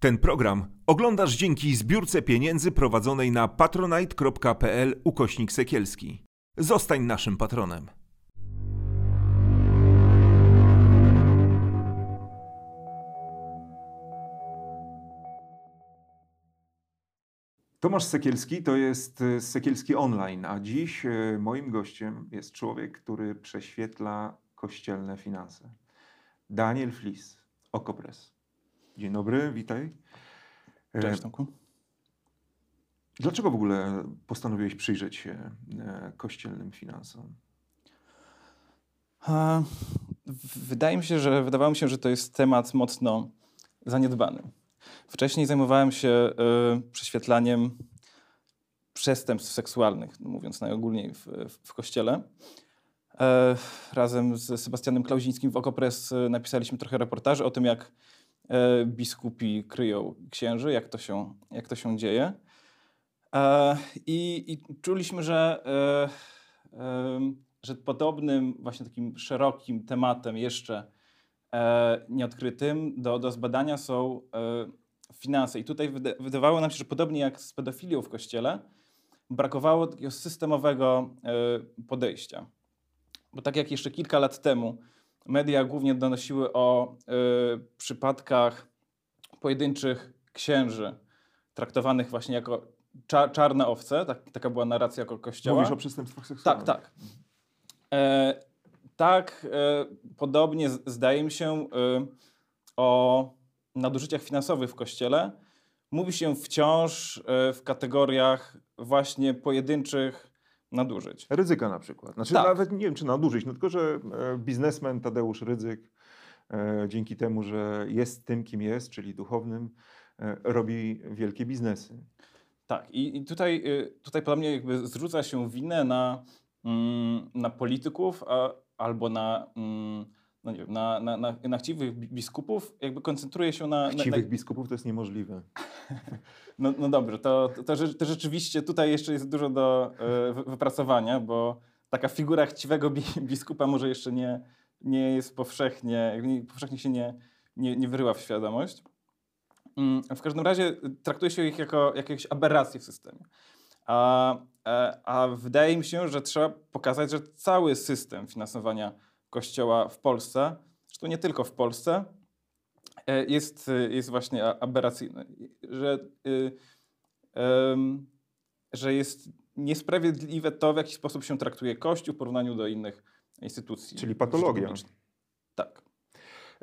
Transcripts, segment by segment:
Ten program oglądasz dzięki zbiórce pieniędzy prowadzonej na patronite.pl ukośnik sekielski. Zostań naszym patronem. Tomasz Sekielski to jest e, Sekielski Online, a dziś e, moim gościem jest człowiek, który prześwietla kościelne finanse. Daniel Flis, Okopres. Dzień dobry, witaj. E, Cześć Tomku. Dlaczego w ogóle postanowiłeś przyjrzeć się e, kościelnym finansom? A, Wydaje mi się, że wydawało mi się, że to jest temat mocno zaniedbany. Wcześniej zajmowałem się y, prześwietlaniem przestępstw seksualnych, mówiąc najogólniej w, w, w kościele. E, razem z Sebastianem Klauzińskim w Okopres napisaliśmy trochę reportaży o tym, jak e, biskupi kryją księży, jak to się, jak to się dzieje. E, i, I czuliśmy, że, e, że podobnym, właśnie takim szerokim tematem, jeszcze e, nieodkrytym do, do zbadania są e, finanse. I tutaj wyda, wydawało nam się, że podobnie jak z pedofilią w kościele, brakowało takiego systemowego e, podejścia. Bo tak jak jeszcze kilka lat temu media głównie donosiły o e, przypadkach pojedynczych księży traktowanych właśnie jako cza, czarne owce, tak, taka była narracja jako kościoła. Mówisz o przestępstwach seksualnych. Tak, tak. E, tak, e, podobnie z- zdaje mi się e, o nadużyciach finansowych w kościele. Mówi się wciąż e, w kategoriach właśnie pojedynczych nadużyć. Ryzyka na przykład. Znaczy Tak. nawet nie wiem, czy nadużyć, no tylko, że e, biznesmen Tadeusz Rydzyk e, dzięki temu, że jest tym, kim jest, czyli duchownym, e, robi wielkie biznesy. Tak, i, i tutaj, y, tutaj podobnie jakby zrzuca się winę na, mm, na polityków a, albo na, mm, no nie wiem, na, na, na, na chciwych bi- biskupów, jakby koncentruje się na... na, na Chciwych biskupów to jest niemożliwe. No, no dobrze, to, to, to rzeczywiście tutaj jeszcze jest dużo do wy- wypracowania, bo taka figura chciwego bi- biskupa może jeszcze nie, nie jest powszechnie, nie, powszechnie się nie, nie, nie wyryła w świadomość. Mm, W każdym razie traktuje się ich jako jakieś aberracje w systemie. A, e, a wydaje mi się, że trzeba pokazać, że cały system finansowania Kościoła w Polsce, zresztą nie tylko w Polsce, e, jest, e, jest właśnie a- aberracyjny. Że, em, że jest niesprawiedliwe to, w jaki sposób się traktuje Kościół w porównaniu do innych instytucji. Czyli patologia. Tak.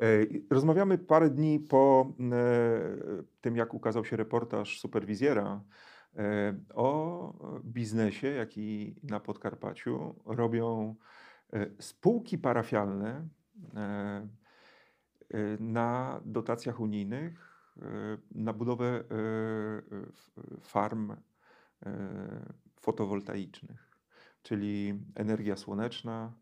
E, Rozmawiamy parę dni po e, tym, jak ukazał się reportaż superwizjera e, o biznesie, jaki na Podkarpaciu robią e, spółki parafialne e, e, na dotacjach unijnych e, na budowę e, farm e, fotowoltaicznych, czyli energia słoneczna.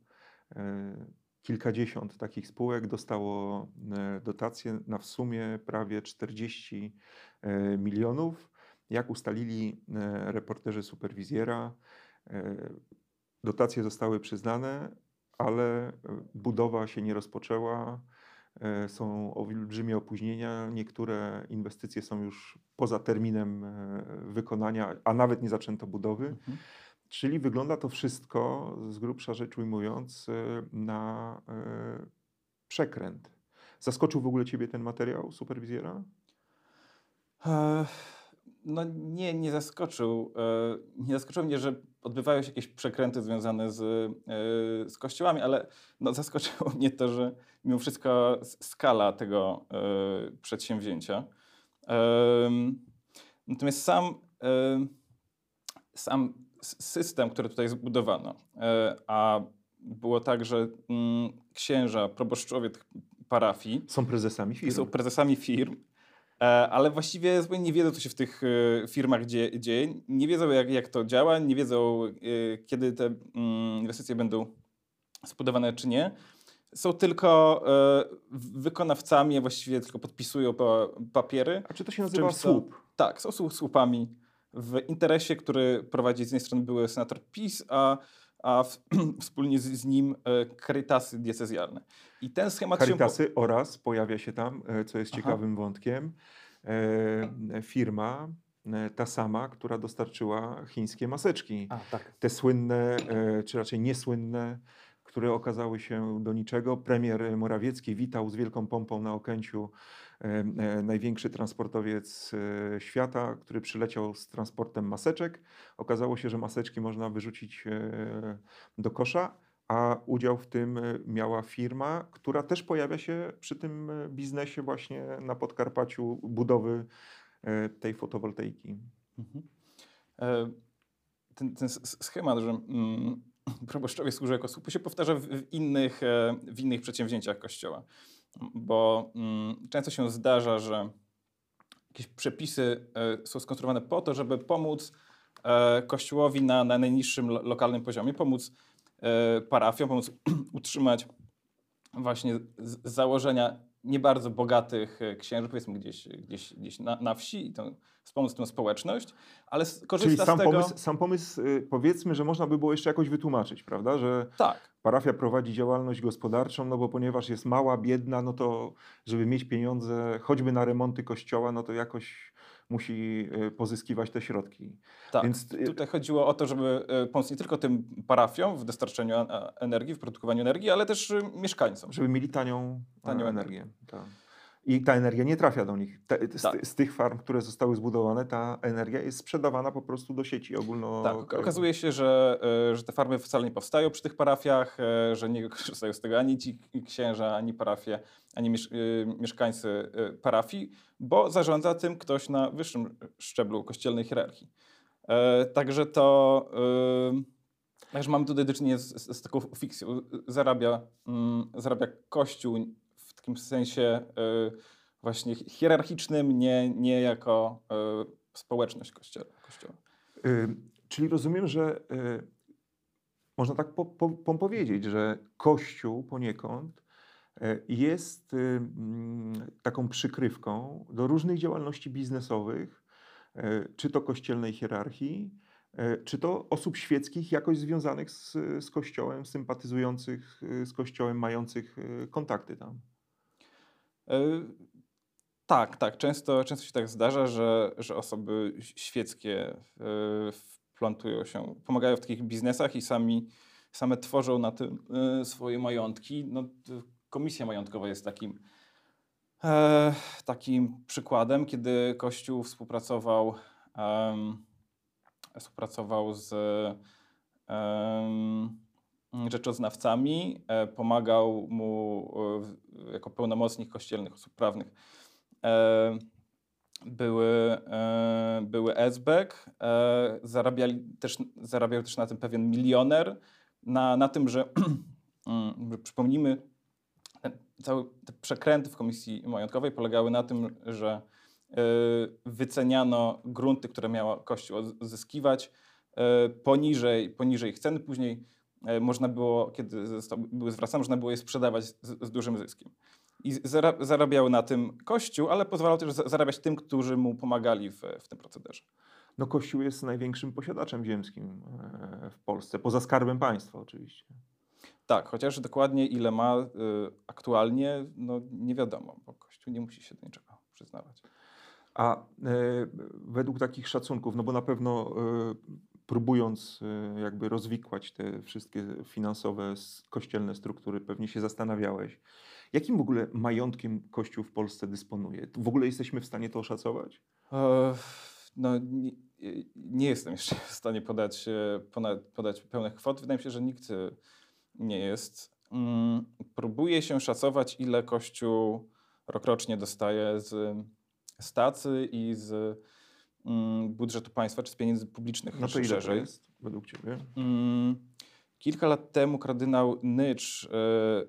e, Kilkadziesiąt takich spółek dostało e, dotacje na w sumie prawie 40 e, milionów. Jak ustalili e, reporterzy superwizjera, e, dotacje zostały przyznane, ale e, budowa się nie rozpoczęła. E, Są olbrzymie opóźnienia. Niektóre inwestycje są już poza terminem e, wykonania, a nawet nie zaczęto budowy. Mhm. Czyli wygląda to wszystko, z grubsza rzecz ujmując, na przekręt. Zaskoczył w ogóle Ciebie ten materiał superwizjera? E, No nie, nie zaskoczył. e, Nie zaskoczyło mnie, że odbywają się jakieś przekręty związane z, e, z kościołami, ale no zaskoczyło mnie to, że mimo wszystko skala tego e, przedsięwzięcia. Natomiast sam, sam system, który tutaj zbudowano, a było tak, że mm, księża, proboszczowie tych parafii Są prezesami firm. są prezesami firm, ale właściwie nie wiedzą, co się w tych e, firmach dzie, dzieje. Nie wiedzą, jak, jak to działa, nie wiedzą, e, kiedy te mm, inwestycje będą zbudowane, czy nie. Są tylko e, wykonawcami, właściwie tylko podpisują pa, papiery. A czy to się nazywa słup? Tak, są słu- słupami w interesie, który prowadzi z jednej strony były senator PiS, a, a w, wspólnie z, z nim e, Caritasy diecezjalne. I ten schemat się... po- Caritasy oraz pojawia się tam, e, co jest Aha. ciekawym wątkiem, e, firma, e, ta sama, która dostarczyła chińskie maseczki. A, tak. Te słynne, e, czy raczej niesłynne, które okazały się do niczego. Premier Morawiecki witał z wielką pompą na Okęciu największy transportowiec e, świata, który przyleciał z transportem maseczek. Okazało się, że maseczki można wyrzucić e, do kosza, a udział w tym e, miała firma, która też pojawia się przy tym e, biznesie właśnie na Podkarpaciu budowy e, tej fotowoltaiki. Mhm. E, Ten, ten schemat, że mm, proboszczowie służą jako słupy, się powtarza w, w, innych, e, w innych przedsięwzięciach Kościoła. Bo mm, często się zdarza, że jakieś przepisy e, są skonstruowane po to, żeby pomóc e, Kościołowi na, na najniższym lo, lokalnym poziomie, pomóc e, parafiom, pomóc utrzymać właśnie założenia nie bardzo bogatych e, księży, powiedzmy gdzieś, gdzieś, gdzieś na, na wsi i to, wspomóc tę społeczność, ale s- Czyli korzysta sam z tego... pomysł, sam pomysł, y, powiedzmy, że można by było jeszcze jakoś wytłumaczyć, prawda? Że Tak, parafia prowadzi działalność gospodarczą, no bo ponieważ jest mała, biedna, no to żeby mieć pieniądze choćby na remonty kościoła, no to jakoś musi y, pozyskiwać te środki. tak. Więc y, Tutaj chodziło o to, żeby e, pomóc nie tylko tym parafiom w dostarczeniu a- energii, w produkowaniu energii, ale też e, mieszkańcom. żeby mieli tanią, Tanią tanią energię. Tak. I ta energia nie trafia do nich. Te, z, Tak. z tych farm, które zostały zbudowane, ta energia jest sprzedawana po prostu do sieci ogólno. Tak, ok- okazuje się, że, e, że te farmy wcale nie powstają przy tych parafiach, e, że nie korzystają z tego ani ci księża, ani parafie, ani e, mieszkańcy parafii, bo zarządza tym ktoś na wyższym szczeblu kościelnej hierarchii. Także to. Także mamy tutaj do czynienia z, z, z taką fikcją. Zarabia, mm, zarabia Kościół takim sensie e, właśnie hierarchicznym, nie, nie jako e, społeczność kościoła. kościoła. Y, Czyli rozumiem, że y, można tak po, po, po powiedzieć, że Kościół poniekąd y, jest y, mm, taką przykrywką do różnych działalności biznesowych, y, czy to kościelnej hierarchii, y, czy to osób świeckich jakoś związanych z, z Kościołem, sympatyzujących y, z Kościołem, mających y, kontakty tam. E, Tak, tak. Często, często się tak zdarza, że, że osoby świeckie e, wplątują się, pomagają w takich biznesach i sami, same tworzą na tym e, swoje majątki. No, komisja majątkowa jest takim, takim przykładem, kiedy Kościół współpracował, współpracował z rzeczoznawcami, e, pomagał mu e, jako pełnomocnik kościelnych osób prawnych. E, Były, były SBEK, e, zarabiali też, zarabiał też na tym pewien milioner, na, na tym, że mm, przypomnijmy, całe te przekręty w komisji majątkowej polegały na tym, że wyceniano grunty, które miała Kościół odzyskiwać poniżej, poniżej ich ceny. Później można było, kiedy były zwracane, można było je sprzedawać z, z dużym zyskiem. I zara, zarabiał na tym Kościół, ale pozwalał też za- zarabiać tym, którzy mu pomagali w, w tym procederze. No Kościół jest największym posiadaczem ziemskim e, w Polsce, poza skarbem państwa oczywiście. Tak, chociaż dokładnie ile ma y, aktualnie, no nie wiadomo, bo Kościół nie musi się do niczego przyznawać. A e, według takich szacunków, no bo na pewno e, próbując e, jakby rozwikłać te wszystkie finansowe, kościelne struktury, pewnie się zastanawiałeś, jakim w ogóle majątkiem Kościół w Polsce dysponuje? W ogóle jesteśmy w stanie to oszacować? E, No, nie, nie jestem jeszcze w stanie podać, e, ponad, podać pełnych kwot. Wydaje mi się, że nikt e, nie jest. Mm, Próbuje się szacować, ile Kościół rokrocznie dostaje z stacy i z budżetu państwa, czy z pieniędzy publicznych No to ile to jest według Ciebie? Mm, Kilka lat temu kardynał Nycz e,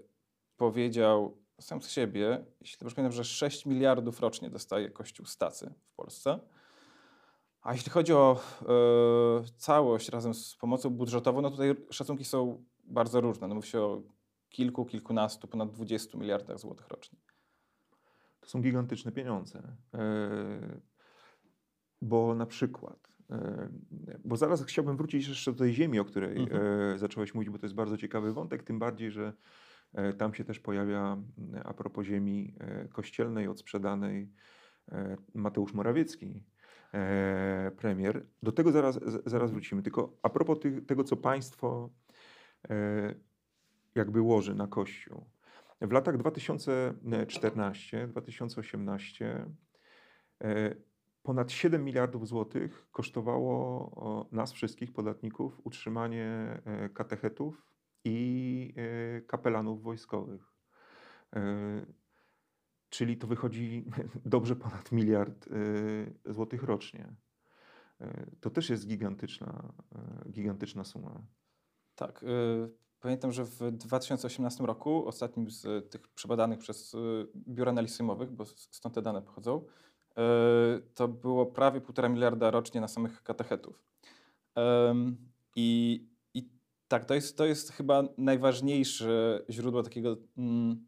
powiedział sam z siebie, jeśli dobrze pamiętam, że 6 miliardów rocznie dostaje Kościół stacy w Polsce. A jeśli chodzi o e, całość razem z pomocą budżetową, no tutaj szacunki są bardzo różne. No mówi się o kilku, kilkunastu, ponad 20 miliardach złotych rocznie. To są gigantyczne pieniądze. E, Bo na przykład, e, bo zaraz chciałbym wrócić jeszcze do tej ziemi, o której Mhm. e, zacząłeś mówić, bo to jest bardzo ciekawy wątek, tym bardziej, że e, tam się też pojawia, a propos ziemi kościelnej odsprzedanej Mateusz Morawiecki, premier. Do tego zaraz, zaraz wrócimy. Tylko a propos tych, tego, co państwo jakby łoży na Kościół. W latach 2014-2018 e, ponad 7 miliardów złotych kosztowało nas wszystkich podatników utrzymanie e, katechetów i e, kapelanów wojskowych. E, Czyli to wychodzi dobrze ponad miliard złotych rocznie. To też jest gigantyczna, gigantyczna suma. Tak. Pamiętam, że w 2018 roku, ostatnim z tych przebadanych przez Biuro Analiz bo stąd te dane pochodzą, to było prawie 1,5 miliarda rocznie na samych katechetów. I, i tak, to jest, to jest chyba najważniejsze źródło takiego mm,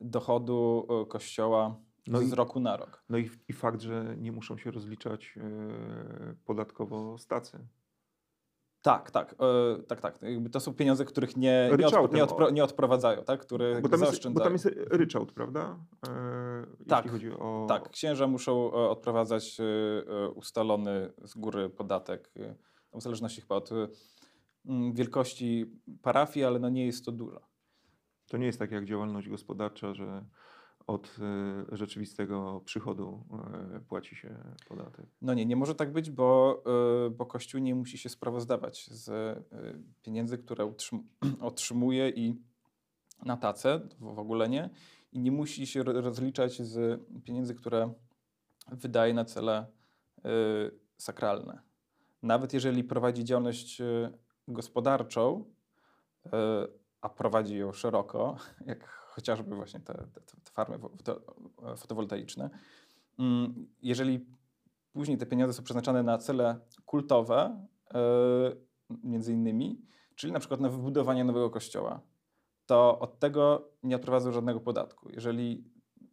dochodu y, Kościoła No z i- roku na rok. No i, i fakt, że nie muszą się rozliczać e, podatkowo z tacy. Tak, tak, e, tak, tak. Jakby to są pieniądze, których nie, nie, odpro, nie, odpro, nie odprowadzają, tak? Które Bo tam, jest, bo tam jest ryczałt, prawda? E, Tak, Jeśli chodzi o. Tak, księża muszą e, odprowadzać e, e, ustalony z góry podatek, e, w zależności chyba od mm, wielkości parafii, ale no nie jest to dużo. To nie jest tak jak działalność gospodarcza, że od rzeczywistego przychodu płaci się podatek. No nie, nie może tak być, bo, bo Kościół nie musi się sprawozdawać z pieniędzy, które otrzymuje i na tacę, w w ogóle nie, i nie musi się ro- rozliczać z pieniędzy, które wydaje na cele e, sakralne. Nawet jeżeli prowadzi działalność e, gospodarczą, e, a prowadzi ją szeroko, jak chociażby właśnie te, te, te farmy foto- fotowoltaiczne, mm, jeżeli później te pieniądze są przeznaczane na cele kultowe, e, między innymi, czyli na przykład na wybudowanie nowego kościoła, to od tego nie odprowadzą żadnego podatku. Jeżeli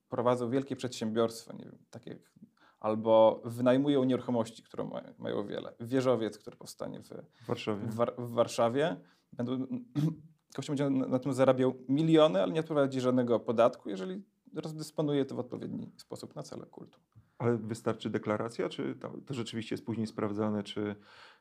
prowadzą wielkie przedsiębiorstwo, nie wiem, takie jak, albo wynajmują nieruchomości, które ma, mają wiele, wieżowiec, który powstanie w, W Warszawie. w, w Warszawie, będą, Kościół będzie na, na tym zarabiał miliony, ale nie odprowadzi żadnego podatku, jeżeli rozdysponuje to w odpowiedni sposób na cele kultu. Ale wystarczy deklaracja, czy to, to rzeczywiście jest później sprawdzane, czy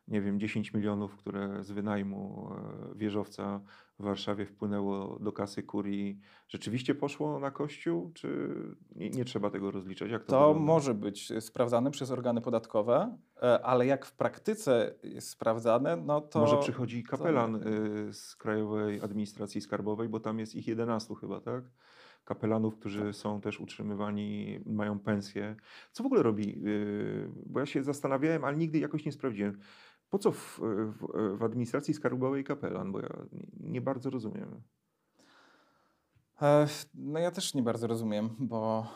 nie wiem, 10 milionów, które z wynajmu e, wieżowca w Warszawie wpłynęło do kasy kurii, rzeczywiście poszło na kościół, czy nie, nie trzeba tego rozliczać? Jak to, To wygląda? może być sprawdzane przez organy podatkowe, e, ale jak w praktyce jest sprawdzane, no to... Może przychodzi to- kapelan y, z Krajowej Administracji Skarbowej, bo tam jest ich 11 chyba, tak? Kapelanów, którzy Tak. są też utrzymywani, mają pensję. Co w ogóle robi? y, Bo ja się zastanawiałem, ale nigdy jakoś nie sprawdziłem. Po co w, w, w administracji skarbowej kapelan? Bo ja nie, bardzo rozumiem. No ja też nie bardzo rozumiem, bo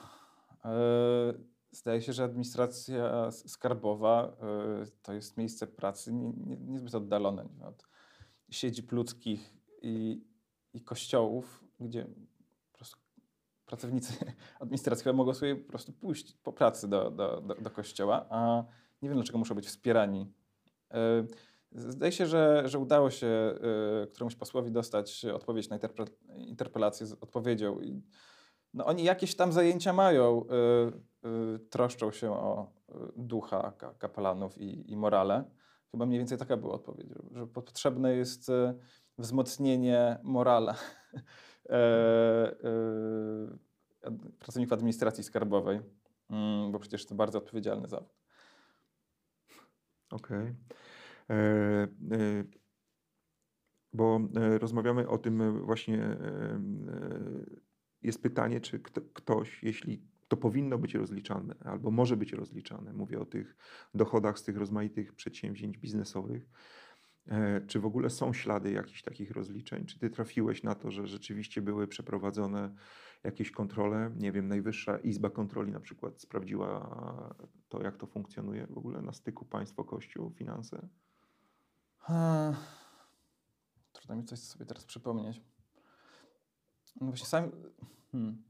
e, zdaje się, że administracja skarbowa e, to jest miejsce pracy nie, nie, niezbyt oddalone nie od siedzib ludzkich i, i kościołów, gdzie pracownicy administracji chyba mogą sobie po prostu pójść po pracy do, do, do, do kościoła, a nie wiem dlaczego muszą być wspierani. E, Zdaje się, że, że udało się e, któremuś posłowi dostać odpowiedź na interpelację z odpowiedzią. No, oni jakieś tam zajęcia mają, e, troszczą się o ducha ka, kapelanów i, i morale. Chyba mniej więcej taka była odpowiedź, że- potrzebne jest wzmocnienie morala pracowników administracji skarbowej, mm, bo przecież to bardzo odpowiedzialny zawód. Okej. E, e, Bo e, rozmawiamy o tym e, właśnie. e, e, Jest pytanie, czy kto, ktoś, jeśli to powinno być rozliczane, albo może być rozliczane, mówię o tych dochodach z tych rozmaitych przedsięwzięć biznesowych, e, czy w ogóle są ślady jakichś takich rozliczeń? Czy ty trafiłeś na to, że rzeczywiście były przeprowadzone jakieś kontrole? Nie wiem, Najwyższa Izba Kontroli na przykład sprawdziła to, jak to funkcjonuje w ogóle na styku państwo-kościół, finanse? Trudno mi coś sobie teraz przypomnieć. No właśnie sam, hmm,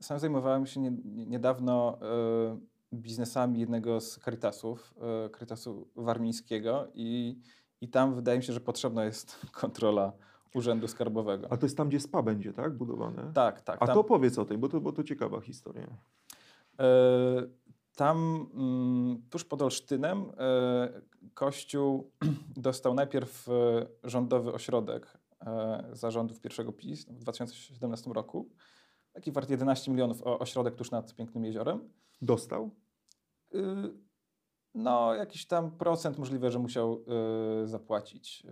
sam zajmowałem się nie, nie, niedawno e, biznesami jednego z Caritasów, e, Caritasu Warmińskiego i, i tam wydaje mi się, że potrzebna jest kontrola Urzędu Skarbowego. A to jest tam, gdzie spa będzie, tak? Budowane? tak, tak. A tam- to opowiedz o tej, bo to, bo to ciekawa historia. E, tam mm, tuż pod Olsztynem e, Kościół dostał najpierw e, rządowy ośrodek zarządów pierwszego PiS w 2017 roku. Taki wart 11 milionów o, ośrodek tuż nad Pięknym Jeziorem. Dostał? Y, no, jakiś tam procent możliwe, że musiał y, zapłacić,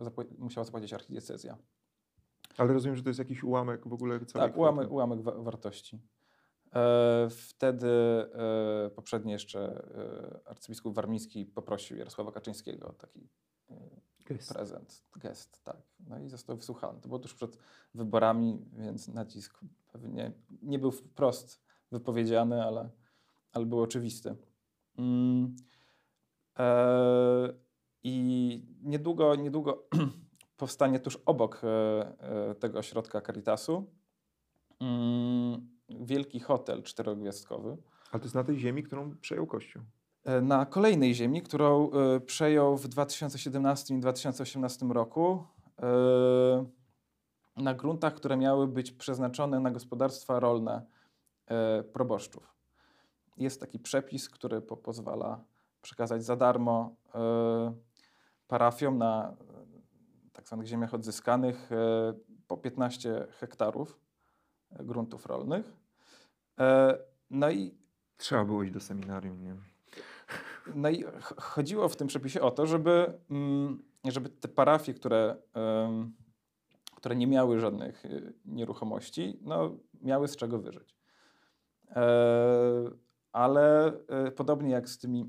y, zapła musiała zapłacić archidiecezja. Ale rozumiem, że to jest jakiś ułamek w ogóle całej Tak, ułamek, ułamek wa wartości. E, wtedy e, poprzedni jeszcze e, arcybiskup Warmiński poprosił Jarosława Kaczyńskiego o taki e, Gest. prezent, gest, tak. No i został wysłuchany. To było tuż przed wyborami, więc nacisk pewnie nie był wprost wypowiedziany, ale, ale był oczywisty. Mm. E, I niedługo, niedługo powstanie tuż obok e, e, tego ośrodka Caritasu mm, wielki hotel czterogwiazdkowy Ale to jest na tej ziemi, którą przejął Kościół. e, na kolejnej ziemi, którą e, przejął w 2017 i 2018 roku e, na gruntach, które miały być przeznaczone na gospodarstwa rolne proboszczów. Jest taki przepis, który po pozwala przekazać za darmo e, parafiom na e, tak zwanych ziemiach odzyskanych e, po 15 hektarów gruntów rolnych. No i Trzeba było iść do seminarium, nie? no i ch- chodziło w tym przepisie o to, żeby, mm, żeby te parafie, które, które nie miały żadnych nieruchomości, no, miały z czego wyżyć. Ale e, podobnie jak z tymi,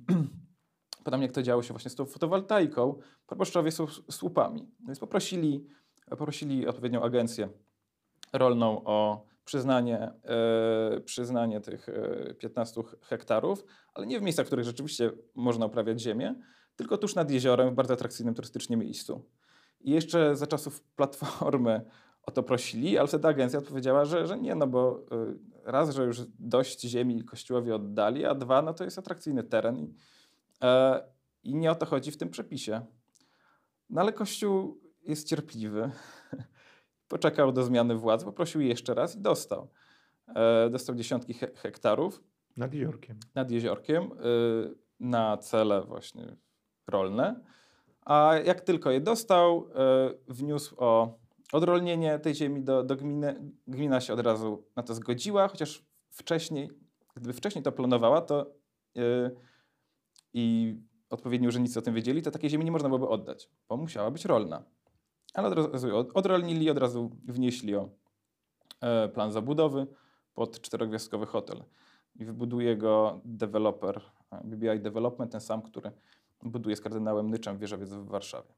podobnie jak to działo się właśnie z tą fotowoltaiką, proboszczowie są słupami. Więc poprosili, poprosili odpowiednią agencję rolną o przyznanie, e, przyznanie tych e, 15 hektarów, ale nie w miejscach, w których rzeczywiście można uprawiać ziemię, tylko tuż nad jeziorem, w bardzo atrakcyjnym turystycznie miejscu. I jeszcze za czasów Platformy o to prosili, ale wtedy agencja odpowiedziała, że, że nie, no bo y, raz, że już dość ziemi kościołowi oddali, a dwa, no to jest atrakcyjny teren i, e, i nie o to chodzi w tym przepisie. No ale Kościół jest cierpliwy. Poczekał do zmiany władzy, poprosił jeszcze raz i dostał. E, dostał dziesiątki he hektarów Nad jeziorkiem. nad jeziorkiem y, na cele właśnie rolne. A jak tylko je dostał, y, wniósł o odrolnienie tej ziemi do, do gminy. Gmina się od razu na to zgodziła, chociaż wcześniej, gdyby wcześniej to planowała, to y, i odpowiedni urzędnicy o tym wiedzieli, to takiej ziemi nie można byłoby oddać, bo musiała być rolna. Ale od razu odrolnili, od razu wnieśli o e, plan zabudowy pod czterogwiazdkowy hotel i wybuduje go deweloper, e, BBI Development, ten sam, który buduje z kardynałem Nyczem wieżowiec w Warszawie.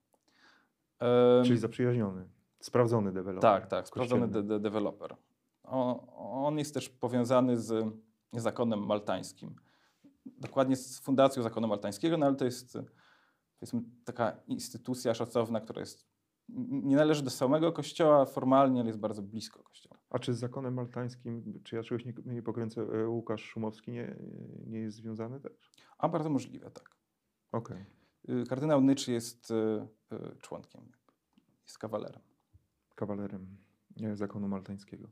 Czyli zaprzyjaźniony. Sprawdzony deweloper. tak, tak, sprawdzony de de deweloper. On, on jest też powiązany z zakonem maltańskim. Dokładnie z Fundacją Zakonu Maltańskiego, no ale to jest powiedzmy, taka instytucja szacowna, która jest, nie należy do samego kościoła formalnie, ale jest bardzo blisko kościoła. A czy z zakonem maltańskim, czy ja czegoś nie, nie pokręcę, e, Łukasz Szumowski nie, nie jest związany też? A bardzo możliwe, tak. Okej. Y, Kardynał Nycz jest y, y, członkiem, jest kawalerem. Kawalerem e, zakonu maltańskiego.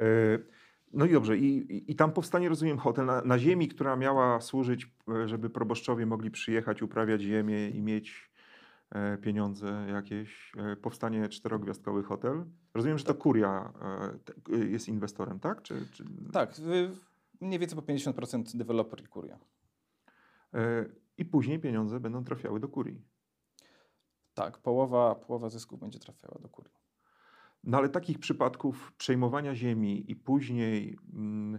E, No i dobrze, i, i, i tam powstanie, rozumiem, hotel na, na ziemi, która miała służyć, e, żeby proboszczowie mogli przyjechać, uprawiać ziemię i mieć pieniądze jakieś. Powstanie czterogwiazdkowy hotel. Rozumiem, że to kuria te- e, jest inwestorem, tak? Czy, czy... Tak, mniej więcej po 50% deweloper i kuria. I później pieniądze będą trafiały do kurii. Tak, połowa, połowa zysków będzie trafiała do kurii. No ale takich przypadków przejmowania ziemi i później mm,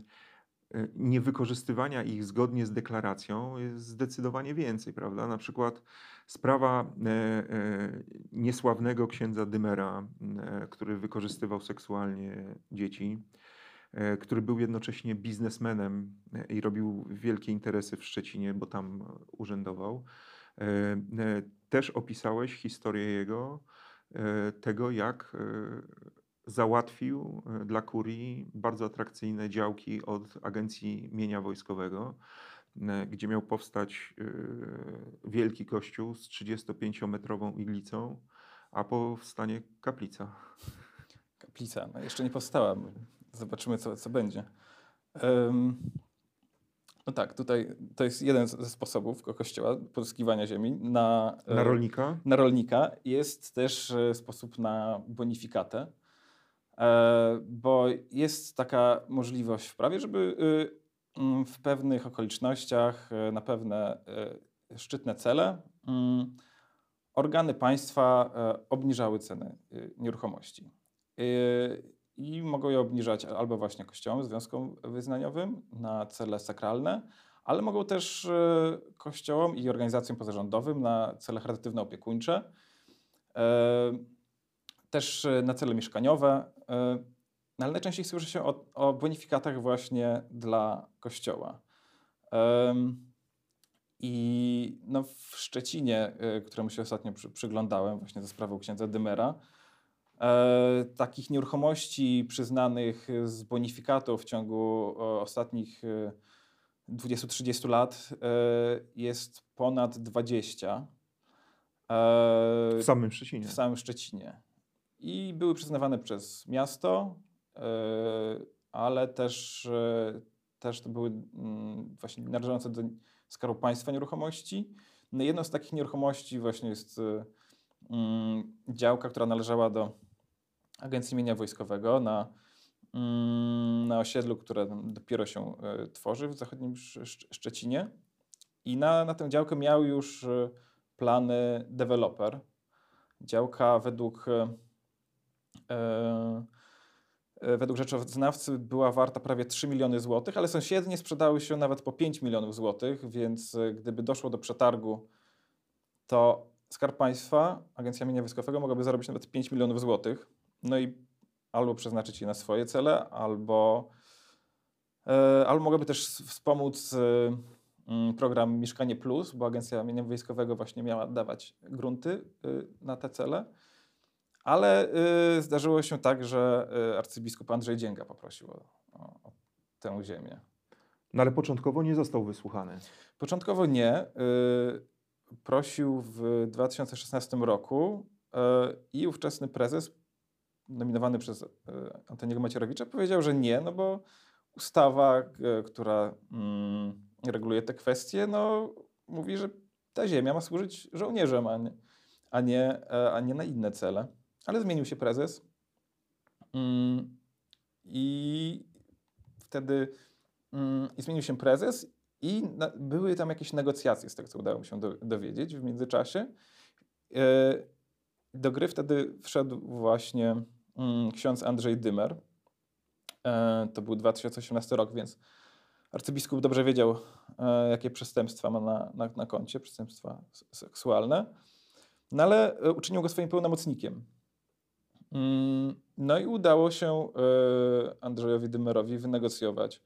e, niewykorzystywania ich zgodnie z deklaracją jest zdecydowanie więcej, prawda? Na przykład sprawa e, e, niesławnego księdza Dymera, e, który wykorzystywał seksualnie dzieci, który był jednocześnie biznesmenem i robił wielkie interesy w Szczecinie, bo tam urzędował. Też opisałeś historię jego, tego, jak e, załatwił e, dla kurii bardzo atrakcyjne działki od Agencji Mienia Wojskowego, e, gdzie miał powstać e, wielki kościół z 35-metrową iglicą, a powstanie kaplica. Kaplica, no jeszcze nie powstała. Zobaczymy, co, co będzie. No tak, tutaj to jest jeden ze sposobów ko- kościoła pozyskiwania ziemi na, e, Na rolnika? na rolnika. Jest też e, sposób na bonifikatę, e, bo jest taka możliwość w prawie, żeby y, mm, w pewnych okolicznościach, na pewne szczytne cele, mm, organy państwa obniżały ceny y, nieruchomości. I mogą je obniżać albo właśnie kościołom, związkom wyznaniowym na cele sakralne, ale mogą też e, kościołom i organizacjom pozarządowym na cele charytatywno-opiekuńcze, e, też e, na cele mieszkaniowe, no ale najczęściej słyszy się o, o bonifikatach właśnie dla kościoła. I no w Szczecinie, któremu się ostatnio przy, przyglądałem właśnie za sprawą księdza Dymera, e, takich nieruchomości przyznanych z bonifikatą w ciągu e, ostatnich e, 20-30 lat e, jest ponad 20 e, W samym Szczecinie. w samym Szczecinie. I były przyznawane przez miasto, e, ale też, e, też to były mm, właśnie należące do Skarbu Państwa nieruchomości. No jedną z takich nieruchomości właśnie jest e, mm, działka, która należała do Agencji Mienia Wojskowego na, mm, na osiedlu, które dopiero się e, tworzy w zachodnim Sz- Sz- Szczecinie. I na, na tę działkę miał już e, plany deweloper. Działka według, e, według rzeczoznawcy była warta prawie 3 miliony złotych, ale sąsiednie sprzedały się nawet po 5 milionów złotych, więc gdyby doszło do przetargu, to Skarb Państwa, Agencja Mienia Wojskowego mogłaby zarobić nawet 5 milionów złotych. No i albo przeznaczyć je na swoje cele, albo, e, albo mogłaby też wspomóc e, mm, program Mieszkanie Plus, bo Agencja Mienia Wojskowego właśnie miała dawać grunty y, na te cele. Ale y, zdarzyło się tak, że y, arcybiskup Andrzej Dzięga poprosił o, o, tę ziemię. No ale początkowo nie został wysłuchany. Początkowo nie. y, Prosił w 2016 roku y, i ówczesny prezes, nominowany przez y, Antoniego Macierewicza, powiedział, że nie, no bo ustawa, y, która mm, reguluje te kwestie, no, mówi, że ta ziemia ma służyć żołnierzom, a nie, a nie, e, a nie na inne cele. Ale zmienił się prezes. Mm, I wtedy mm, i zmienił się prezes i były tam jakieś negocjacje, z tego co udało mi się do, dowiedzieć w międzyczasie. E, do gry wtedy wszedł właśnie ksiądz Andrzej Dymer. E, to był 2018 rok, więc arcybiskup dobrze wiedział, e, jakie przestępstwa ma na, na, na koncie, przestępstwa seksualne. No ale e, uczynił go swoim pełnomocnikiem. Mm, No i udało się Andrzejowi Dymerowi wynegocjować,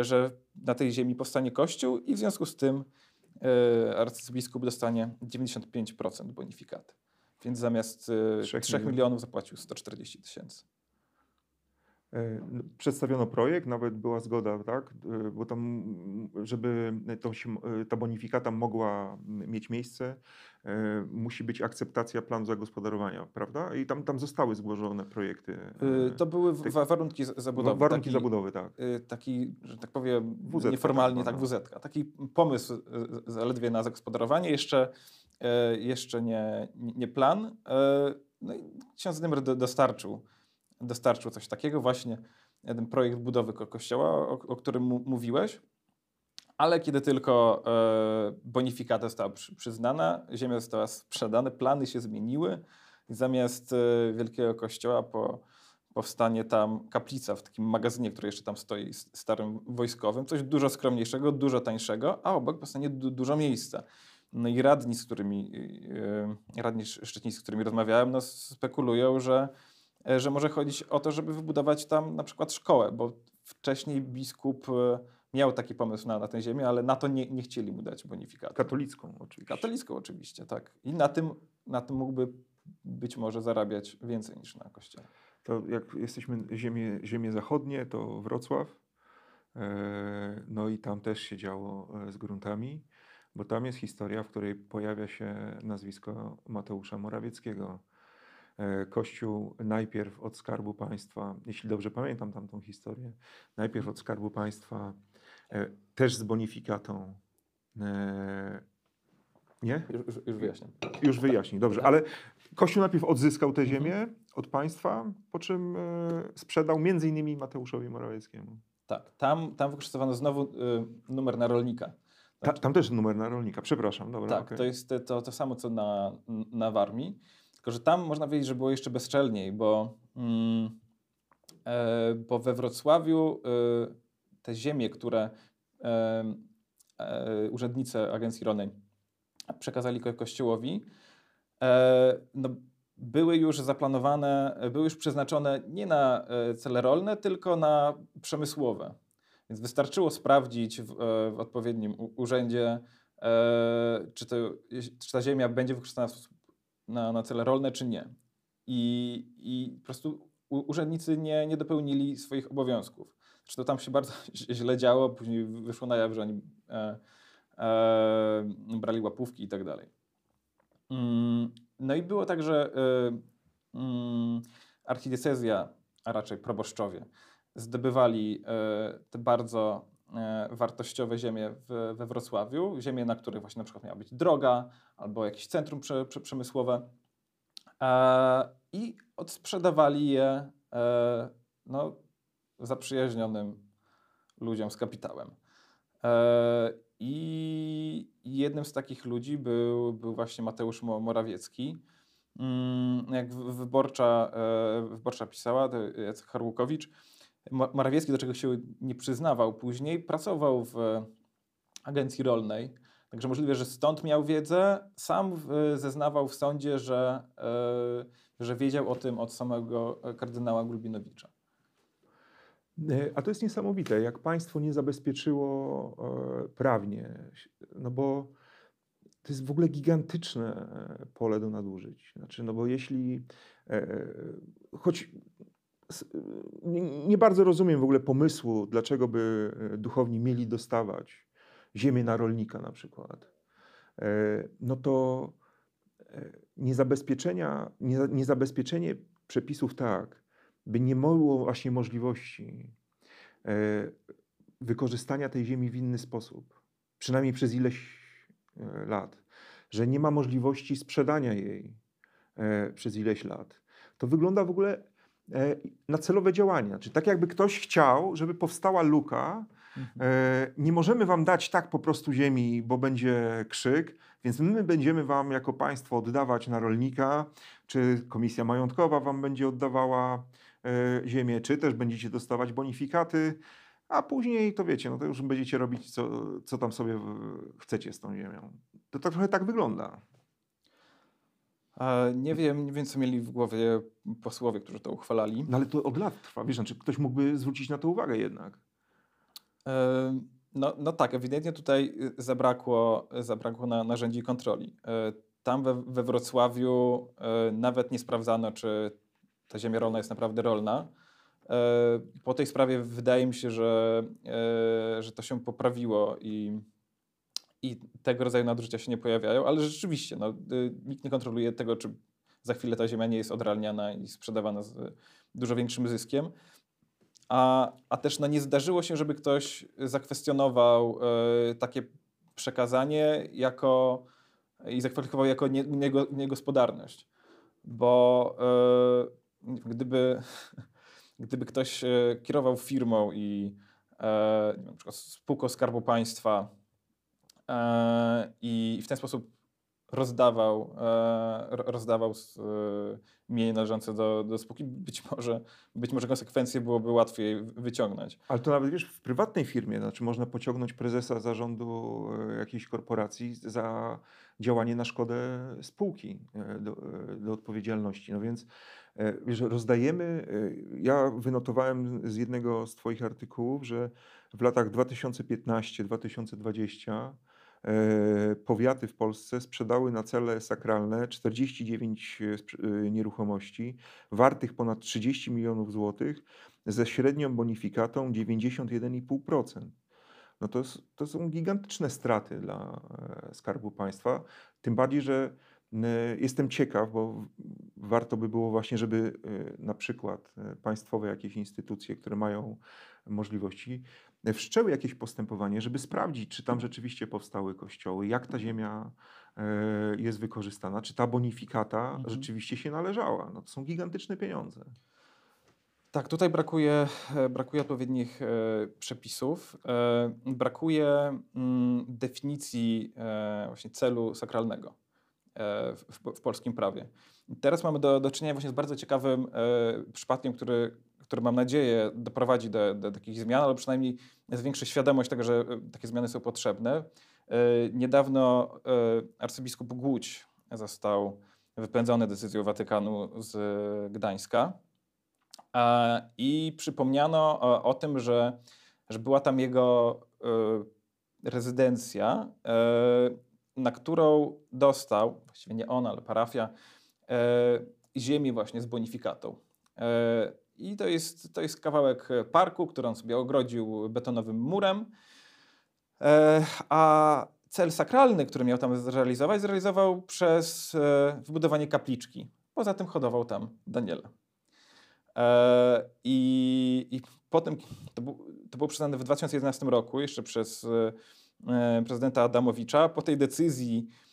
że na tej ziemi powstanie kościół i w związku z tym arcybiskup dostanie 95% bonifikaty. Więc zamiast e, Trzech 3 milionów. zapłacił 140 tysięcy. E, no, Przedstawiono projekt, nawet była zgoda, tak? Bo tam, żeby to się, e, ta bonifikata mogła mieć miejsce, e, musi być akceptacja planu zagospodarowania, prawda? I tam, tam zostały złożone projekty. e, E, To były w- wa- warunki zabudowy. warunki taki, zabudowy, tak. Taki, że tak powiem, WZ-ka nieformalnie, tak tak, zwana. WZ. Taki pomysł zaledwie na zagospodarowanie, jeszcze, jeszcze nie, nie plan. E, No i ksiądz Dymer do- dostarczył, dostarczył coś takiego, właśnie ten projekt budowy ko- kościoła, o, o którym mówiłeś. Ale kiedy tylko e, bonifikata została przy, przyznana, ziemia została sprzedana, plany się zmieniły i zamiast e, wielkiego kościoła po, powstanie tam kaplica w takim magazynie, który jeszcze tam stoi, starym wojskowym, coś dużo skromniejszego, dużo tańszego, a obok powstanie du dużo miejsca. No i radni, z którymi, yy, radni sz- szczecińscy, z którymi rozmawiałem, no spekulują, że, e, że może chodzić o to, żeby wybudować tam na przykład szkołę, bo wcześniej biskup e, miał taki pomysł na, na tę ziemię, ale na to nie, nie chcieli mu dać bonifikaty. Katolicką oczywiście. Katolicką oczywiście, tak. I na tym, na tym mógłby być może zarabiać więcej niż na kościele. To jak jesteśmy ziemie, ziemie zachodnie, to Wrocław. E, No i tam też się działo z gruntami, bo tam jest historia, w której pojawia się nazwisko Mateusza Morawieckiego. E, Kościół najpierw od Skarbu Państwa, jeśli dobrze pamiętam tamtą historię, najpierw od Skarbu Państwa e, też z bonifikatą. E, nie? Już, już, już wyjaśniam. Już wyjaśnij, dobrze. Ale Kościół najpierw odzyskał tę ziemię od państwa, po czym sprzedał między innymi Mateuszowi Morawieckiemu. Tak, tam, tam wykorzystywano znowu numer na rolnika. Ta, tam też numer na rolnika, przepraszam. Dobra, Tak, okej. to jest to, to samo co na, na Warmii, tylko że tam można powiedzieć, że było jeszcze bezczelniej, bo, mm, e, bo we Wrocławiu e, te ziemie, które e, e, urzędnicy Agencji Rolnej przekazali ko- Kościołowi, e, no, były już zaplanowane, były już przeznaczone nie na e, cele rolne, tylko na przemysłowe. Więc wystarczyło sprawdzić w, e, w odpowiednim urzędzie, e, czy, to, czy ta ziemia będzie wykorzystana na, na cele rolne, czy nie. I, i po prostu urzędnicy nie, nie dopełnili swoich obowiązków. Znaczy to tam się bardzo źle działo, później wyszło na jaw, że oni e, e, brali łapówki i tak dalej. Mm, No i było tak, że y, mm, archidiecezja, a raczej proboszczowie, zdobywali e, te bardzo e, wartościowe ziemie w, we Wrocławiu, ziemie, na których właśnie na przykład miała być droga albo jakieś centrum prze, prze, przemysłowe e, i odsprzedawali je no, zaprzyjaźnionym ludziom z kapitałem. I jednym z takich ludzi był, był właśnie Mateusz Mo- Morawiecki. Mm, Jak wyborcza, wyborcza pisała, to Jacek Harłukowicz, Morawiecki, do czego się nie przyznawał później, pracował w agencji rolnej. Także możliwe, że stąd miał wiedzę. Sam zeznawał w sądzie, że, e, że wiedział o tym od samego kardynała Gulbinowicza. E, A to jest niesamowite, jak państwo nie zabezpieczyło e, prawnie, no bo to jest w ogóle gigantyczne pole do nadużyć. Znaczy, no bo jeśli, choć nie, bardzo rozumiem w ogóle pomysłu, dlaczego by e, duchowni mieli dostawać ziemię na rolnika na przykład, e, no to e, niezabezpieczenia, nie, niezabezpieczenie przepisów tak, by nie było właśnie możliwości wykorzystania tej ziemi w inny sposób, przynajmniej przez ileś lat, że nie ma możliwości sprzedania jej przez ileś lat, to wygląda w ogóle na celowe działania. Czy tak jakby ktoś chciał, żeby powstała luka, e, nie możemy wam dać tak po prostu ziemi, bo będzie krzyk, więc my będziemy wam jako państwo oddawać na rolnika, czy komisja majątkowa wam będzie oddawała e, ziemię, czy też będziecie dostawać bonifikaty, a później to wiecie, no to już będziecie robić co, co tam sobie chcecie z tą ziemią. To tak trochę tak wygląda. E, Nie wiem, nie wiem, co mieli w głowie posłowie, którzy to uchwalali. No ale to od lat trwa, wiesz, znaczy ktoś mógłby zwrócić na to uwagę jednak. E, No, no tak, ewidentnie tutaj y, zabrakło, zabrakło na, narzędzi kontroli. E, Tam we, we Wrocławiu e, nawet nie sprawdzano, czy ta ziemia rolna jest naprawdę rolna. E, Po tej sprawie wydaje mi się, że, e, że to się poprawiło i, i tego rodzaju nadużycia się nie pojawiają, ale rzeczywiście no, y, nikt nie kontroluje tego, czy za chwilę ta ziemia nie jest odralniana i sprzedawana z dużo większym zyskiem. A, a też no, nie zdarzyło się, żeby ktoś zakwestionował e, takie przekazanie jako, i zakwalifikował jako nie, niego, niegospodarność. Bo e, gdyby, gdyby ktoś e, kierował firmą i wiem, na przykład spółką Skarbu Państwa i w ten sposób rozdawał, e, ro- rozdawał e, mienie należące do, do spółki, być może, być może konsekwencje byłoby łatwiej wyciągnąć. Ale to nawet wiesz, w prywatnej firmie, znaczy można pociągnąć prezesa zarządu e, jakiejś korporacji za działanie na szkodę spółki e, do, e, do odpowiedzialności. No więc e, wiesz, rozdajemy, e, ja wynotowałem z jednego z Twoich artykułów, że w latach 2015-2020 e, powiaty w Polsce sprzedały na cele sakralne 49 sprz- e, nieruchomości wartych ponad 30 milionów złotych ze średnią bonifikatą 91,5%. No to, to są gigantyczne straty dla e, Skarbu Państwa. Tym bardziej, że Jestem ciekaw, bo warto by było właśnie, żeby na przykład państwowe jakieś instytucje, które mają możliwości, wszczęły jakieś postępowanie, żeby sprawdzić, czy tam rzeczywiście powstały kościoły, jak ta ziemia jest wykorzystana, czy ta bonifikata mhm. rzeczywiście się należała. No to są gigantyczne pieniądze. Tak, tutaj brakuje, e, brakuje odpowiednich e, przepisów. E, brakuje mm, definicji właśnie celu sakralnego w, w polskim prawie. Teraz mamy do, do czynienia właśnie z bardzo ciekawym przypadkiem, który, który mam nadzieję doprowadzi do, do takich zmian, ale przynajmniej zwiększy świadomość tego, że takie zmiany są potrzebne. Niedawno arcybiskup Głódź został wypędzony decyzją Watykanu z Gdańska. I przypomniano o, o tym, że, że była tam jego e, rezydencja, e, na którą dostał, właściwie nie on, ale parafia, e, ziemi właśnie z bonifikatą. I to jest, to jest kawałek parku, który on sobie ogrodził betonowym murem, a cel sakralny, który miał tam zrealizować, zrealizował przez wybudowanie kapliczki. Poza tym hodował tam Daniela. E, I, i potem to, był, to było przyznane w 2011 roku, jeszcze przez e, prezydenta Adamowicza. Po tej decyzji e,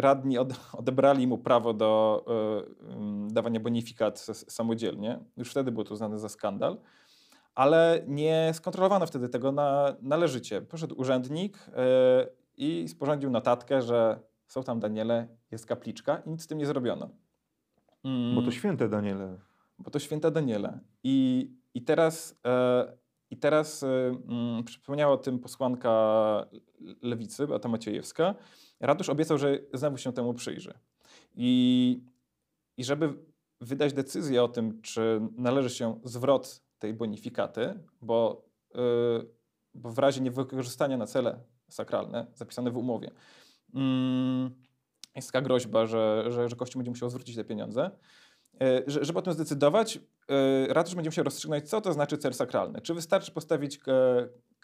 radni odebrali mu prawo do dawania bonifikat samodzielnie. Już wtedy było to uznane za skandal. Ale nie skontrolowano wtedy tego na, należycie. Poszedł urzędnik i sporządził notatkę, że są tam Daniele, jest kapliczka i nic z tym nie zrobiono. Bo to mm. święte Daniele bo to święta Daniela. I, i teraz, e, i teraz e, mm, przypomniała o tym posłanka lewicy, Beata Maciejewska. Radusz obiecał, że znowu się temu przyjrzy. I, I żeby wydać decyzję o tym, czy należy się zwrot tej bonifikaty, bo, e, bo w razie niewykorzystania na cele sakralne zapisane w umowie, mm, jest taka groźba, że, że, że Kościół będzie musiał zwrócić te pieniądze. E, żeby o tym zdecydować, e, ratusz będzie musiał rozstrzygnąć, co to znaczy cel sakralny. Czy wystarczy postawić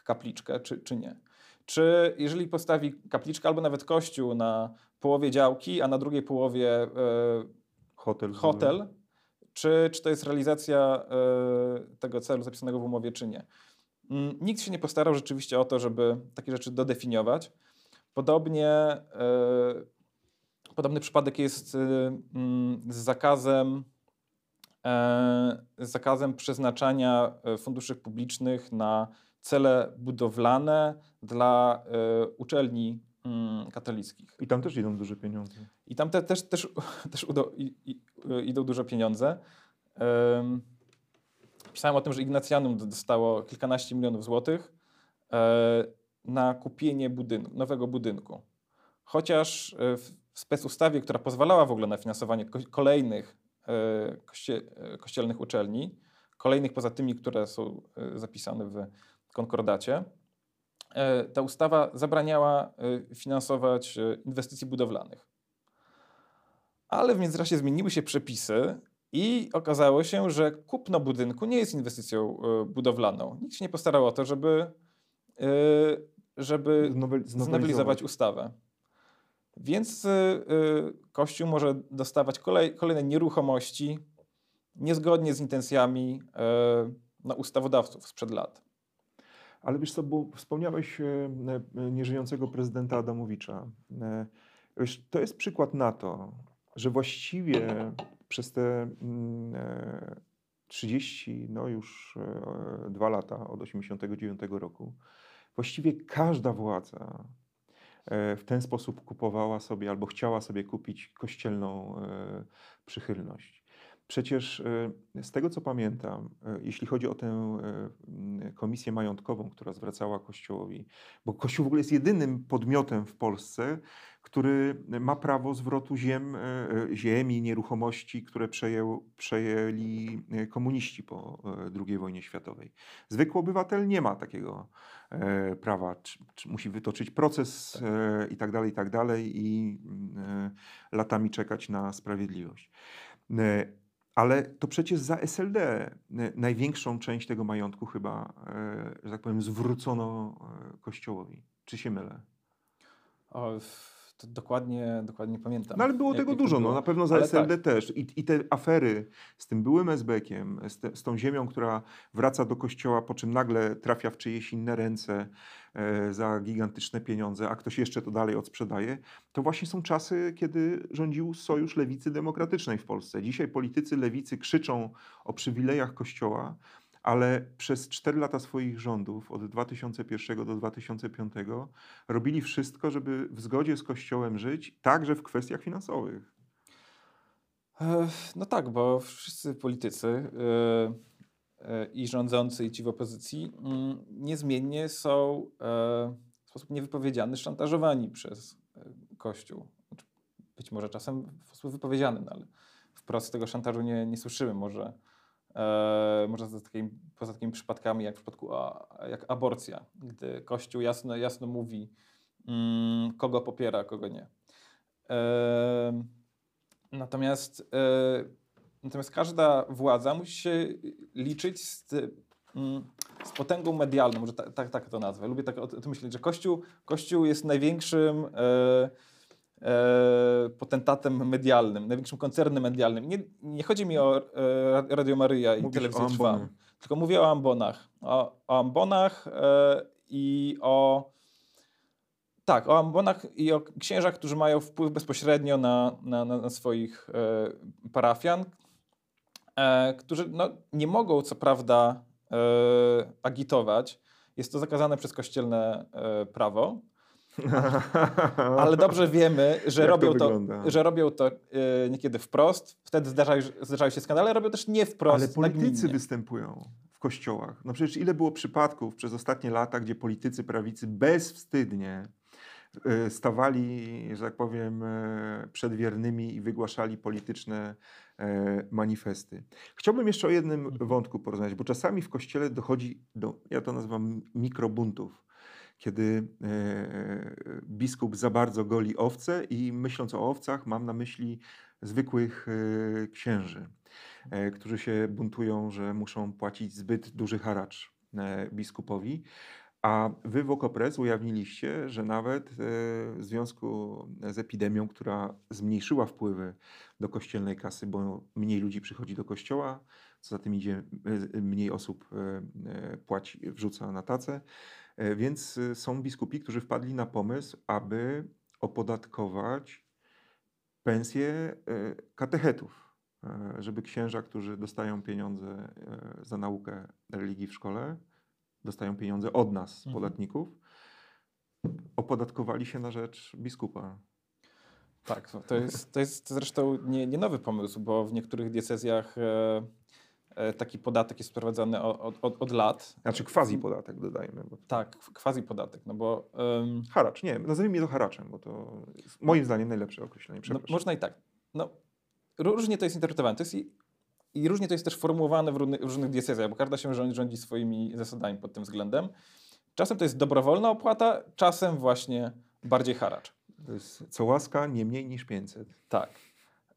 kapliczkę, czy, czy nie. Czy jeżeli postawi kapliczkę albo nawet kościół na połowie działki, a na drugiej połowie e, hotel, hotel czy, czy to jest realizacja tego celu zapisanego w umowie, czy nie. Mm, nikt się nie postarał rzeczywiście o to, żeby takie rzeczy dodefiniować. Podobnie Podobny przypadek jest mm, z zakazem, e, z zakazem przeznaczania e, funduszy publicznych na cele budowlane dla e, uczelni mm, katolickich. I tam też idą duże pieniądze. I tam te, też, też, też udo, i, i, idą duże pieniądze. Pisałem o tym, że Ignacjanum dostało kilkanaście milionów złotych na kupienie budynku, nowego budynku. Chociaż w specustawie, która pozwalała w ogóle na finansowanie kolejnych e, koście, e, kościelnych uczelni, kolejnych poza tymi, które są e, zapisane w konkordacie, ta ustawa zabraniała finansować inwestycji budowlanych. Ale w międzyczasie zmieniły się przepisy i okazało się, że kupno budynku nie jest inwestycją budowlaną. Nikt się nie postarał o to, żeby, żeby znowelizować ustawę. Więc Kościół może dostawać kolej, kolejne nieruchomości niezgodnie z intencjami no, ustawodawców sprzed lat. Ale wiesz co, bo wspomniałeś nieżyjącego prezydenta Adamowicza. Wiesz, to jest przykład na to, że właściwie przez te 30, mm, no już dwa lata od 89 roku, właściwie każda władza E, w ten sposób kupowała sobie albo chciała sobie kupić kościelną e, przychylność. Przecież e, z tego co pamiętam, jeśli chodzi o tę komisję majątkową, która zwracała Kościołowi, bo Kościół w ogóle jest jedynym podmiotem w Polsce, który ma prawo zwrotu ziem, ziemi, nieruchomości, które przejęli komuniści po II wojnie światowej. Zwykły obywatel nie ma takiego E, prawa, czy, czy musi wytoczyć proces tak. E, i tak dalej, i tak dalej i e, latami czekać na sprawiedliwość. Ale to przecież za SLD największą część tego majątku chyba, że tak powiem, zwrócono Kościołowi. Czy się mylę? To dokładnie, dokładnie nie pamiętam. No ale było jak- tego jak dużo, no było. na pewno za Ale SLD tak. też. I, I te afery z tym byłym SB-kiem, z, te, z tą ziemią, która wraca do kościoła, po czym nagle trafia w czyjeś inne ręce e, za gigantyczne pieniądze, a ktoś jeszcze to dalej odsprzedaje, to właśnie są czasy, kiedy rządził Sojusz Lewicy Demokratycznej w Polsce. Dzisiaj politycy lewicy krzyczą o przywilejach kościoła, ale przez 4 lata swoich rządów, od 2001 do 2005, robili wszystko, żeby w zgodzie z Kościołem żyć, także w kwestiach finansowych. No tak, bo wszyscy politycy e, e, i rządzący, i ci w opozycji mm, niezmiennie są e, w sposób niewypowiedziany szantażowani przez Kościół. Znaczy, Być może czasem w sposób wypowiedziany, no ale wprost tego szantażu nie, nie słyszymy. Może, może za takimi, poza takimi przypadkami jak w przypadku a, jak aborcja, gdy Kościół jasno, jasno mówi, mm, kogo popiera, kogo nie. Em, Natomiast, e, natomiast każda władza musi się liczyć z, mm, z potęgą medialną, może tak, tak, to nazwę. Lubię tak o o tym myśleć, że Kościół, Kościół jest największym e, e, potentatem medialnym, największym koncernem medialnym. Nie, nie chodzi mi o e, Radio Maryja i Mówisz Telewizję Trwam, tylko mówię o ambonach. O, o ambonach e, i o tak, o ambonach i o księżach, którzy mają wpływ bezpośrednio na, na, na, swoich e, parafian, e, którzy no, nie mogą co prawda e, agitować. Jest to zakazane przez kościelne e, prawo, ale dobrze wiemy, że Jak to robią to, wygląda? że robią to e, niekiedy wprost. Wtedy zdarzają, zdarzają się skandale, robią też nie wprost. Ale politycy występują w kościołach. No przecież ile było przypadków przez ostatnie lata, gdzie politycy prawicy bezwstydnie e, stawali, że tak powiem, e, przed wiernymi i wygłaszali polityczne manifesty. Chciałbym jeszcze o jednym Mhm. wątku porozmawiać, bo czasami w kościele dochodzi do, ja to nazywam mikrobuntów, kiedy e, biskup za bardzo goli owce i myśląc o owcach mam na myśli zwykłych e, księży, e, którzy się buntują, że muszą płacić zbyt duży haracz biskupowi. A wy w Okopres ujawniliście, że nawet w związku z epidemią, która zmniejszyła wpływy do kościelnej kasy, bo mniej ludzi przychodzi do kościoła, co za tym idzie, mniej osób płaci, wrzuca na tacę, Więc y, są biskupi, którzy wpadli na pomysł, aby opodatkować pensje e, katechetów, e, żeby księża, którzy dostają pieniądze e, za naukę religii w szkole, dostają pieniądze od nas, Mhm. podatników, opodatkowali się na rzecz biskupa. Tak, to jest, to jest zresztą nie, nie nowy pomysł, bo w niektórych diecezjach e, e, taki podatek jest wprowadzany od, od, od lat. Znaczy quasi podatek dodajmy. Bo Tak, quasi podatek, no bo em, Haracz, nie, nazwijmy to haraczem, bo to jest moim zdaniem najlepsze określenie. no, można i tak. No, różnie to jest interpretowane. To jest i, I różnie to jest też formułowane w różnych, różnych diecezjach, bo każda się rządzi, rządzi swoimi zasadami pod tym względem. Czasem to jest dobrowolna opłata, czasem właśnie bardziej haracz. To jest co łaska nie mniej niż 500. Tak.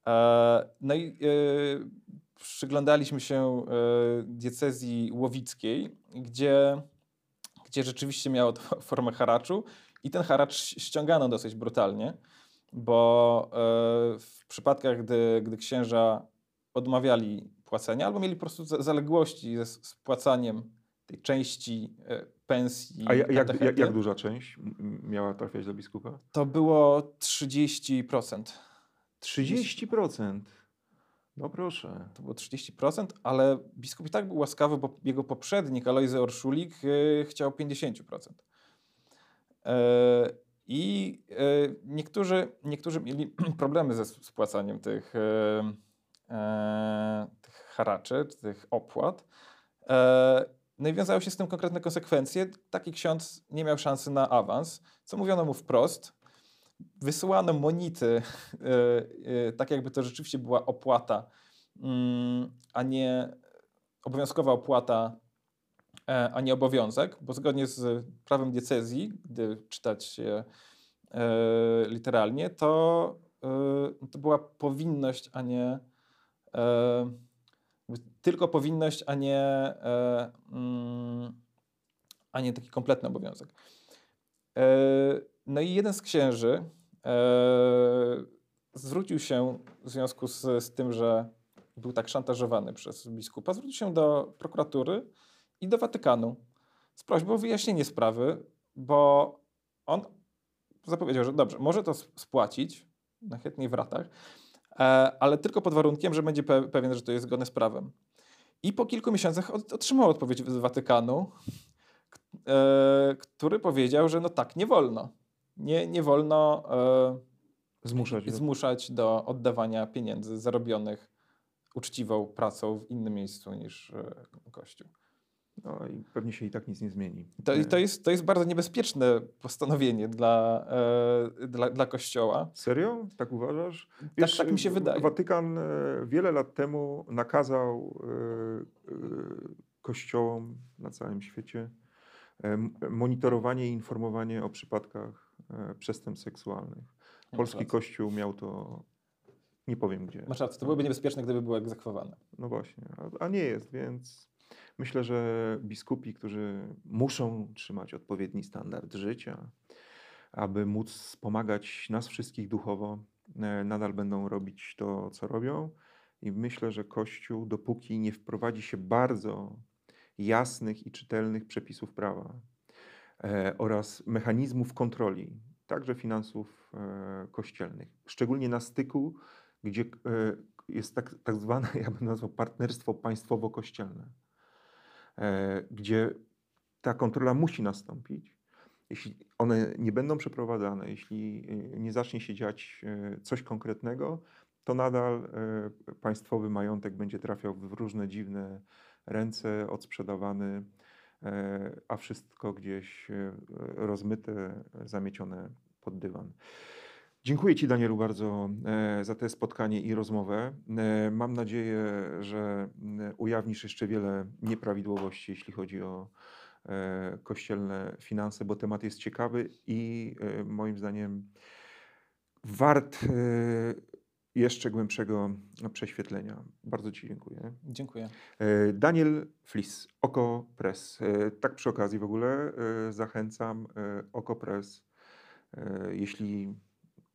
E, no i e, przyglądaliśmy się e, diecezji łowickiej, gdzie, gdzie rzeczywiście miało to formę haraczu i ten haracz ściągano dosyć brutalnie, bo e, w przypadkach, gdy, gdy księża odmawiali płacenia albo mieli po prostu za- zaległości ze spłacaniem tej części e, pensji A ja- jak, jak, jak duża część miała trafiać do biskupa? to było 30%. 30%. No proszę. To było 30%, ale biskup i tak był łaskawy, bo jego poprzednik, Alojzy Orszulik, e, chciał 50%. E, I e, niektórzy, niektórzy mieli problemy ze spłacaniem tych, tych haraczy, czy tych opłat. No i wiązały się z tym konkretne konsekwencje. Taki ksiądz nie miał szansy na awans, co mówiono mu wprost. Wysyłano monity, e, e, tak jakby to rzeczywiście była opłata, mm, a nie obowiązkowa opłata, e, a nie obowiązek, bo zgodnie z prawem diecezji, gdy czytać się e, literalnie, to, to była powinność, a nie tylko powinność, a nie, mm, a nie taki kompletny obowiązek. No i jeden z księży, zwrócił się w związku z, z tym, że był tak szantażowany przez biskupa, zwrócił się do prokuratury i do Watykanu z prośbą o wyjaśnienie sprawy, bo on zapowiedział, że dobrze, może to spłacić, chętniej w ratach, e, ale tylko pod warunkiem, że będzie pewien, że to jest zgodne z prawem. I po kilku miesiącach otrzymał odpowiedź z Watykanu, e, który powiedział, że no tak, nie wolno. Nie, nie wolno e, zmuszać, zmuszać do oddawania pieniędzy zarobionych uczciwą pracą w innym miejscu niż Kościół. No i pewnie się i tak nic nie zmieni. To, to, jest, to jest bardzo niebezpieczne postanowienie dla, e, dla, dla Kościoła. Serio? Tak uważasz? Tak, Wiesz, tak, tak mi się wydaje. Watykan e, wiele lat temu nakazał e, e, kościołom na całym świecie monitorowanie i informowanie o przypadkach przestępstw seksualnych. Polski Kościół miał to nie powiem gdzie. Masz rację, to byłoby niebezpieczne, gdyby było egzekwowane. No właśnie, a, a nie jest, więc Myślę, że biskupi, którzy muszą trzymać odpowiedni standard życia, aby móc pomagać nas wszystkich duchowo, e, nadal będą robić to, co robią. I myślę, że Kościół, dopóki nie wprowadzi się bardzo jasnych i czytelnych przepisów prawa e, oraz mechanizmów kontroli, także finansów e, kościelnych, szczególnie na styku, gdzie e, jest tak, tak zwane, ja bym nazwał, partnerstwo państwowo-kościelne E, gdzie ta kontrola musi nastąpić. Jeśli one nie będą przeprowadzane, jeśli e, nie zacznie się dziać e, coś konkretnego, to nadal państwowy majątek będzie trafiał w różne dziwne ręce, odsprzedawany, a wszystko gdzieś rozmyte, zamiecione pod dywan. Dziękuję Ci, Danielu, bardzo e, za to spotkanie i rozmowę. E, mam nadzieję, że ujawnisz jeszcze wiele nieprawidłowości, jeśli chodzi o e, kościelne finanse, bo temat jest ciekawy i moim zdaniem wart jeszcze głębszego prześwietlenia. Bardzo Ci dziękuję. Dziękuję. Daniel Flis, Oko Press. Tak przy okazji w ogóle zachęcam Oko Press. Jeśli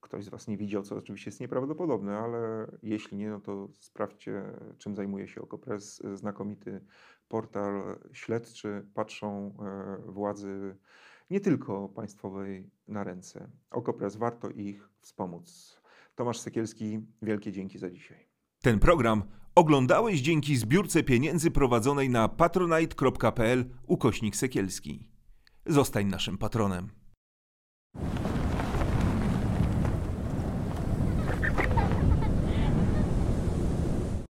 ktoś z Was nie widział, co oczywiście jest nieprawdopodobne, ale jeśli nie, no to sprawdźcie, czym zajmuje się Okopres. Znakomity portal śledczy. Patrzą e, władzy nie tylko państwowej na ręce. Okopres, warto ich wspomóc. Tomasz Sekielski, wielkie dzięki za dzisiaj. Ten program oglądałeś dzięki zbiórce pieniędzy prowadzonej na patronite.pl ukośnik Sekielski. Zostań naszym patronem.